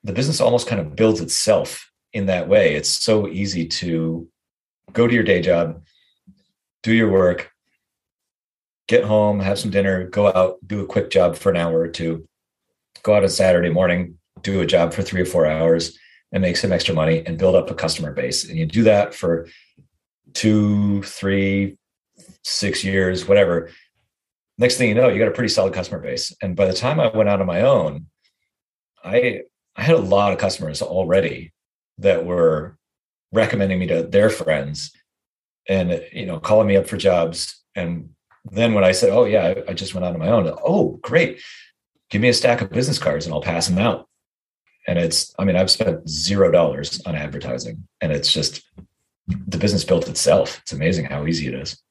the business almost kind of builds itself in that way. It's so easy to go to your day job, do your work, get home, have some dinner, go out, do a quick job for an hour or two, go out on Saturday morning, do a job for three or four hours and make some extra money and build up a customer base. And you do that for two, three, six years, whatever. Next thing you know, you got a pretty solid customer base. And by the time I went out on my own, I I had a lot of customers already that were recommending me to their friends and you know calling me up for jobs and then when i said oh yeah i, just went out on my own oh great give me a stack of business cards and i'll pass them out and it's i mean i've spent zero dollars on advertising and it's just the business built itself. It's amazing how easy it is.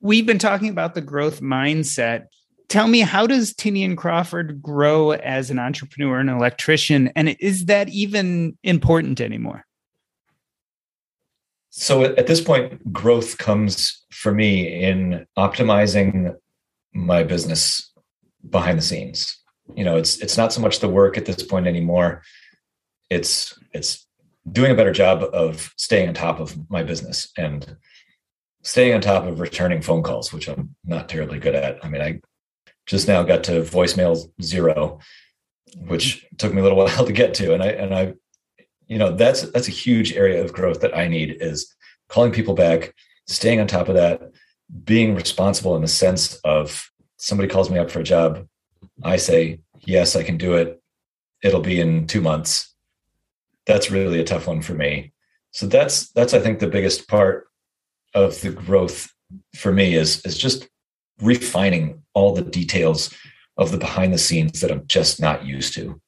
We've been talking about the growth mindset. Tell me, how does Tinian Crawford grow as an entrepreneur and electrician? And is that even important anymore? So at this point, growth comes for me in optimizing my business behind the scenes. You know, it's it's not so much the work at this point anymore. It's it's doing a better job of staying on top of my business and staying on top of returning phone calls, which I'm not terribly good at. I mean, I just now got to voicemail zero, which took me a little while to get to. And I, and I, you know, that's, that's a huge area of growth that I need is calling people back, staying on top of that, being responsible in the sense of somebody calls me up for a job, I say, yes, I can do it. It'll be in two months. That's really a tough one for me. So that's that's I think the biggest part of the growth for me is is just refining all the details of the behind the scenes that I'm just not used to.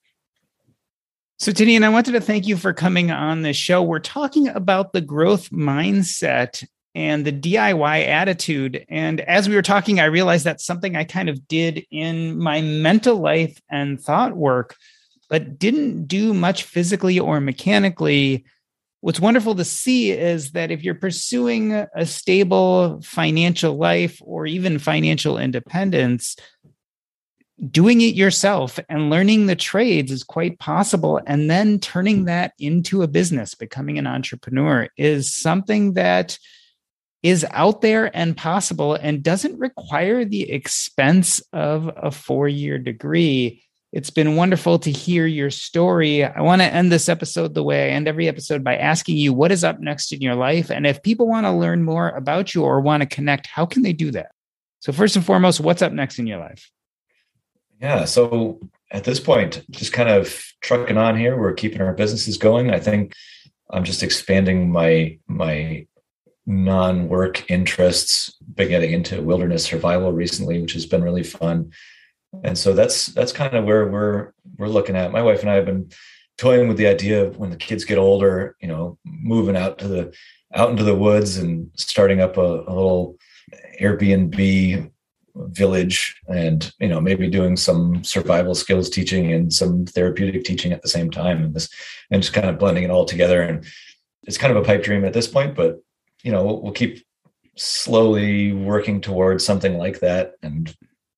So, Tinian, I wanted to thank you for coming on the show. We're talking about the growth mindset and the DIY attitude. And as we were talking, I realized that's something I kind of did in my mental life and thought work, but didn't do much physically or mechanically. What's wonderful to see is that if you're pursuing a stable financial life or even financial independence, doing it yourself and learning the trades is quite possible. And then turning that into a business, becoming an entrepreneur is something that is out there and possible and doesn't require the expense of a four year degree. It's been wonderful to hear your story. I want to end this episode the way I end every episode by asking you what is up next in your life. And if people want to learn more about you or want to connect, how can they do that? So, first and foremost, what's up next in your life? Yeah. So at this point, just kind of trucking on here. We're keeping our businesses going. I think I'm just expanding my my non-work interests, been getting into wilderness survival recently, which has been really fun. And so that's that's kind of where we're we're looking at. My wife and I have been toying with the idea of when the kids get older, you know, moving out to the out into the woods and starting up a, a little Airbnb village and you know maybe doing some survival skills teaching and some therapeutic teaching at the same time and this and just kind of blending it all together. And it's kind of a pipe dream at this point but you know we'll, we'll keep slowly working towards something like that. And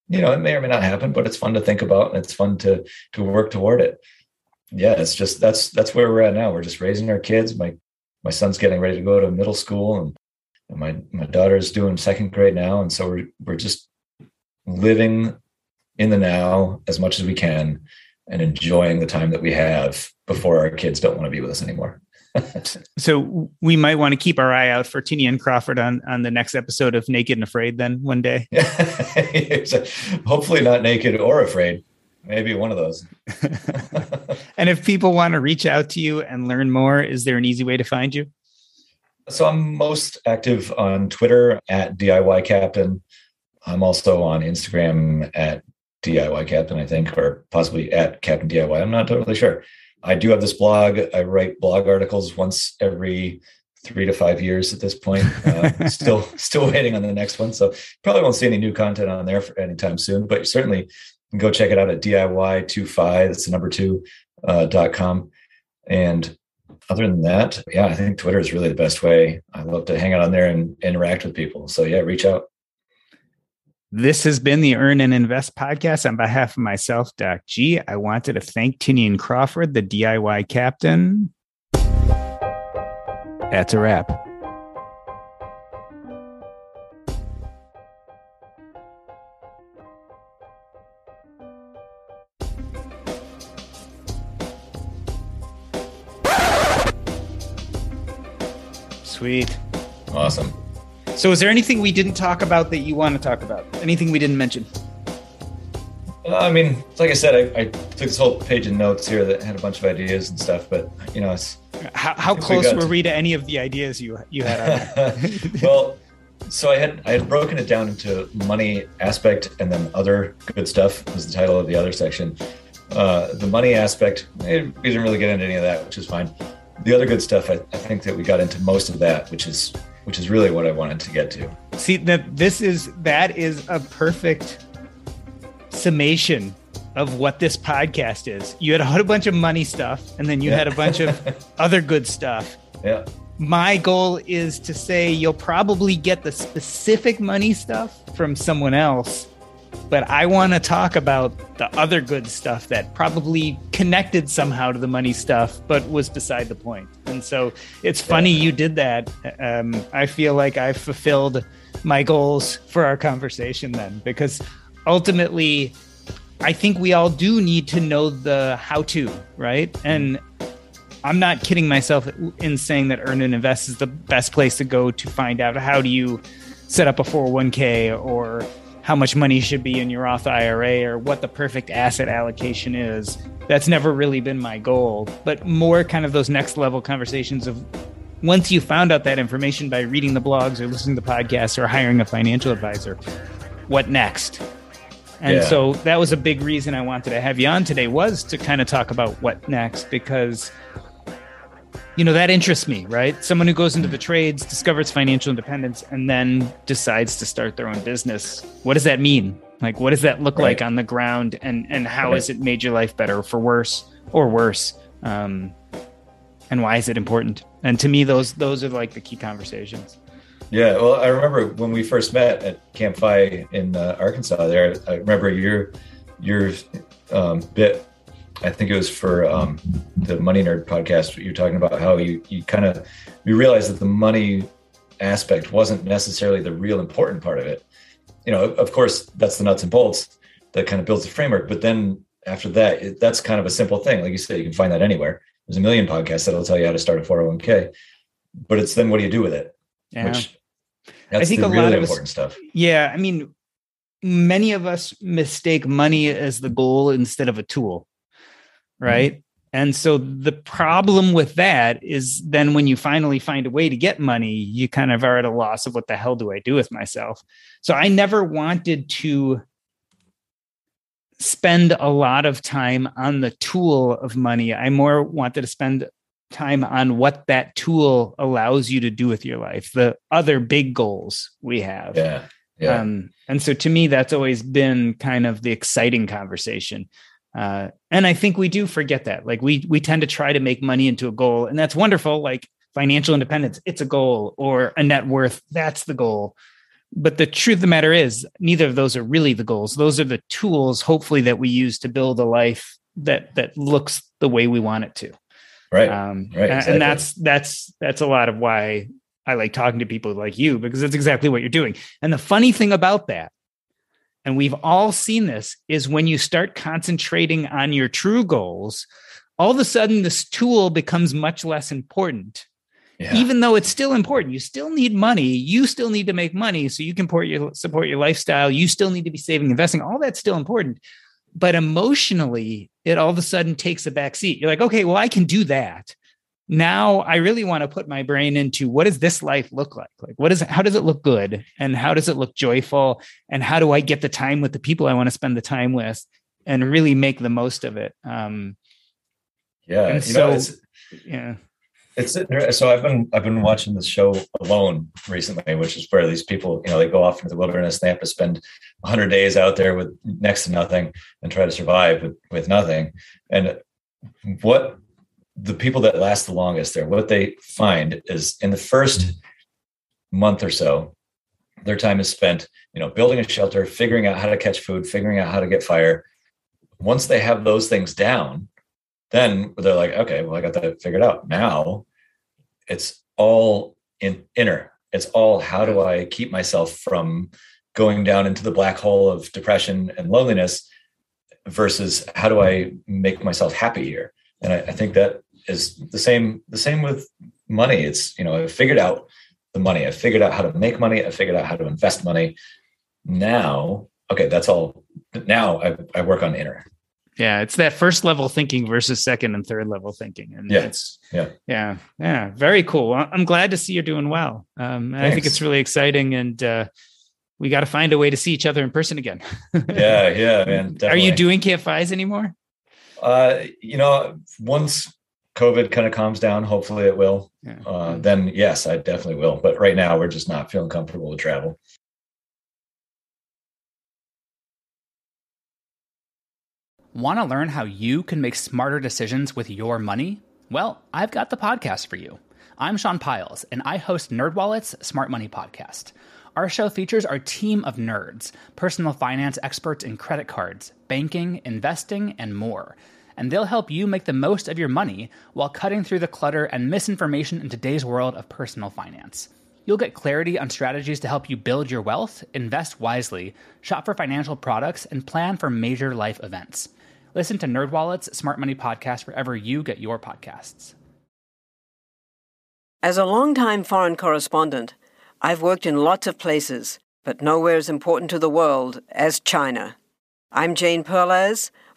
you know it may or may not happen but it's fun to think about and it's fun to to work toward it. Yeah it's just that's that's where we're at now. We're just raising our kids. My my son's getting ready to go to middle school and my my daughter's doing second grade now. And so we're we're just living in the now as much as we can and enjoying the time that we have before our kids don't want to be with us anymore. so we might want to keep our eye out for Tinian Crawford on on the next episode of Naked and Afraid then one day. Hopefully not naked or afraid. Maybe one of those. and if people want to reach out to you and learn more, is there an easy way to find you? So I'm most active on Twitter at DIY Captain. I'm also on Instagram at DIY Captain, I think, or possibly at Captain DIY. I'm not totally sure. I do have this blog. I write blog articles once every three to five years at this point. Uh, still, still waiting on the next one. So probably won't see any new content on there for anytime soon. But certainly go check it out at DIY2FI. That's the number two uh, dot com. And other than that, yeah, I think Twitter is really the best way. I love to hang out on there and interact with people. So yeah, reach out. This has been the Earn and Invest podcast. On behalf of myself, Doc G, I wanted to thank Tinian Crawford, the DIY captain. That's a wrap. Sweet. Awesome. So, is there anything we didn't talk about that you want to talk about? Anything we didn't mention? Uh, I mean, like I said, I, I, took this whole page of notes here that had a bunch of ideas and stuff, but you know, it's how, how close we were we to any of the ideas you you had? well, so I had I had broken it down into money aspect and then other good stuff was the title of the other section. Uh, the money aspect, eh, we didn't really get into any of that, which is fine. The other good stuff, I, I think that we got into most of that, which is which is really what I wanted to get to. See that this is that is a perfect summation of what this podcast is. You had a bunch of money stuff, and then you yeah. had a bunch of other good stuff. Yeah. My goal is to say you'll probably get the specific money stuff from someone else but I want to talk about the other good stuff that probably connected somehow to the money stuff, but was beside the point. And so it's funny you did that. Um, I feel like I fulfilled my goals for our conversation then, because ultimately, I think we all do need to know the how to, right? And I'm not kidding myself in saying that Earn and Invest is the best place to go to find out how do you set up a 401k or how much money should be in your Roth IRA or what the perfect asset allocation is. That's never really been my goal, but more kind of those next level conversations of once you found out that information by reading the blogs or listening to podcasts or hiring a financial advisor, what next? And yeah. so that was a big reason I wanted to have you on today was to kind of talk about what next because you know that interests me, right? Someone who goes into the trades, discovers financial independence and then decides to start their own business. What does that mean? Like what does that look right. like on the ground and and how right. has it made your life better for worse or worse? Um and why is it important? And to me those those are like the key conversations. Yeah, well, I remember when we first met at Camp FI in uh, Arkansas. There, I remember your your um, bit. I think it was for um, the Money Nerd podcast. You're talking about how you you kind of you realized that the money aspect wasn't necessarily the real important part of it. You know, of course, that's the nuts and bolts that kind of builds the framework. But then after that, it, that's kind of a simple thing. Like you said, you can find that anywhere. There's a million podcasts that'll tell you how to start a 401k. But it's then what do you do with it? Yeah. Which that's I think a really lot of important us, stuff. Yeah, I mean, many of us mistake money as the goal instead of a tool, right? Mm-hmm. And so the problem with that is then when you finally find a way to get money, you kind of are at a loss of what the hell do I do with myself? So I never wanted to spend a lot of time on the tool of money. I more wanted to spend time on what that tool allows you to do with your life, the other big goals we have. Yeah. Yeah. Um, and so to me, that's always been kind of the exciting conversation. Uh, and I think we do forget that. Like we we tend to try to make money into a goal, and that's wonderful. Like financial independence, it's a goal, or a net worth, that's the goal. But the truth of the matter is, neither of those are really the goals. Those are the tools, hopefully, that we use to build a life that that looks the way we want it to right um right exactly. and that's that's that's a lot of why i like talking to people like you because that's exactly what you're doing and the funny thing about that and we've all seen this is when you start concentrating on your true goals all of a sudden this tool becomes much less important. Yeah. even though it's still important you still need money you still need to make money so you can support your support your lifestyle you still need to be saving investing all that's still important. But emotionally it all of a sudden takes a back seat. You're like okay well i can do that now i really want to put my brain into what does this life look like? Like what is how does it look good? And how does it look joyful? And how do i get the time with the people i want to spend the time with and really make the most of it? Um yeah and so know, yeah. It's so I've been I've been watching this show alone recently, which is where these people you know they go off into the wilderness. They have to spend 100 days out there with next to nothing and try to survive with with nothing. And what the people that last the longest there, what they find is in the first mm-hmm. month or so, their time is spent you know building a shelter, figuring out how to catch food, figuring out how to get fire. Once they have those things down, then they're like, okay, well, I got that figured out. Now it's all in inner. It's all how do I keep myself from going down into the black hole of depression and loneliness versus how do I make myself happy here? And I, I think that is the same, the same with money. It's, you know, I figured out the money. I figured out how to make money. I figured out how to invest money. Now, okay, that's all. Now I, I work on inner yeah it's that first level thinking versus second and third level thinking and yeah it's yeah yeah yeah very cool i'm glad to see you're doing well um, i think it's really exciting and uh, we got to find a way to see each other in person again yeah yeah man definitely. are you doing Camp FIs anymore uh you know once covid kind of calms down hopefully it will yeah. uh, then yes i definitely will but right now we're just not feeling comfortable to travel Want to learn how you can make smarter decisions with your money? Well, I've got the podcast for you. I'm Sean Pyles, and I host NerdWallet's Smart Money Podcast. Our show features our team of nerds, personal finance experts in credit cards, banking, investing, and more. And they'll help you make the most of your money while cutting through the clutter and misinformation in today's world of personal finance. You'll get clarity on strategies to help you build your wealth, invest wisely, shop for financial products, and plan for major life events. Listen to NerdWallet's Smart Money Podcast wherever you get your podcasts. As a longtime foreign correspondent, I've worked in lots of places, but nowhere as important to the world as China. I'm Jane Perlez,